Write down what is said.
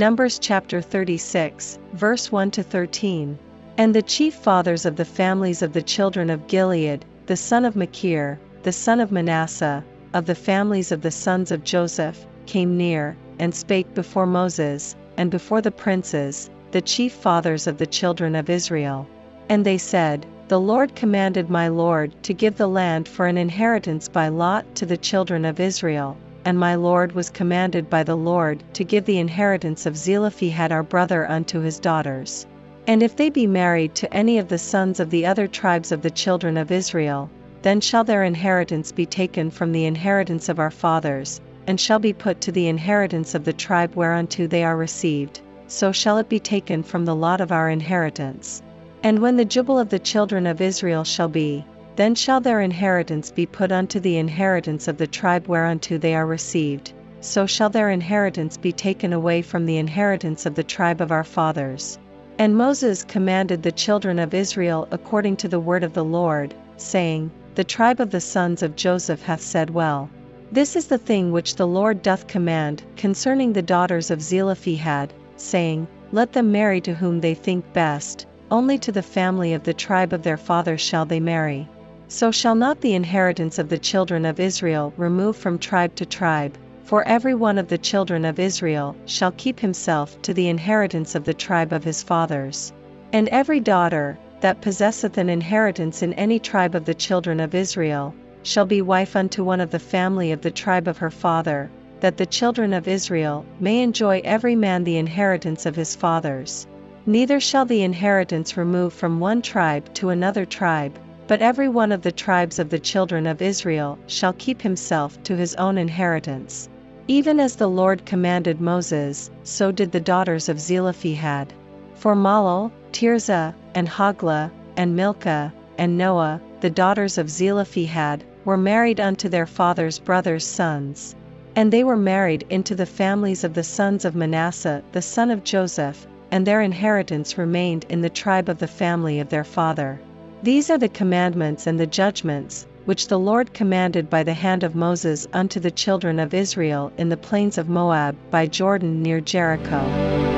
Numbers chapter 36, verse 1 to 13. And the chief fathers of the families of the children of Gilead, the son of Machir, the son of Manasseh, of the families of the sons of Joseph, came near, and spake before Moses, and before the princes, the chief fathers of the children of Israel. And they said, The Lord commanded my Lord to give the land for an inheritance by lot to the children of Israel, and my Lord was commanded by the Lord to give the inheritance of Zelophehad our brother unto his daughters. And if they be married to any of the sons of the other tribes of the children of Israel, then shall their inheritance be taken from the inheritance of our fathers, and shall be put to the inheritance of the tribe whereunto they are received, so shall it be taken from the lot of our inheritance. And when the jubile of the children of Israel shall be, then shall their inheritance be put unto the inheritance of the tribe whereunto they are received, so shall their inheritance be taken away from the inheritance of the tribe of our fathers. And Moses commanded the children of Israel according to the word of the Lord, saying, The tribe of the sons of Joseph hath said well. This is the thing which the Lord doth command concerning the daughters of Zelophehad, saying, Let them marry to whom they think best, only to the family of the tribe of their fathers shall they marry. So shall not the inheritance of the children of Israel remove from tribe to tribe, for every one of the children of Israel shall keep himself to the inheritance of the tribe of his fathers. And every daughter, that possesseth an inheritance in any tribe of the children of Israel, shall be wife unto one of the family of the tribe of her father, that the children of Israel may enjoy every man the inheritance of his fathers. Neither shall the inheritance remove from one tribe to another tribe, but every one of the tribes of the children of Israel shall keep himself to his own inheritance. Even as the Lord commanded Moses, so did the daughters of Zelophehad. For Mahlah, Tirzah, and Hoglah, and Milcah, and Noah, the daughters of Zelophehad, were married unto their father's brothers' sons. And they were married into the families of the sons of Manasseh the son of Joseph, and their inheritance remained in the tribe of the family of their father. These are the commandments and the judgments, which the Lord commanded by the hand of Moses unto the children of Israel in the plains of Moab by Jordan near Jericho.